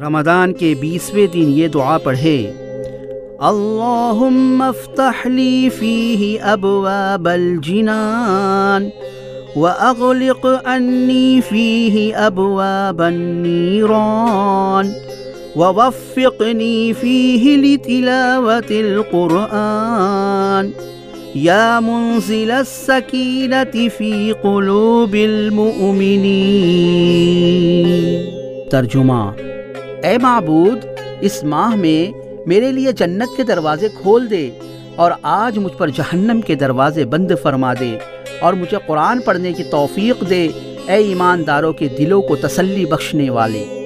رمضان کے بیسویں دن یہ دعا پڑھے، اللہم افتح لی فیہ ابواب الجنان واغلق انی فیہ ابواب النیران ووفقنی فیہ لتلاوت القرآن یا منزل السکینت فی قلوب المؤمنین ترجمہ اے معبود، اس ماہ میں میرے لیے جنت کے دروازے کھول دے اور آج مجھ پر جہنم کے دروازے بند فرما دے اور مجھے قرآن پڑھنے کی توفیق دے، اے ایمانداروں کے دلوں کو تسلی بخشنے والے۔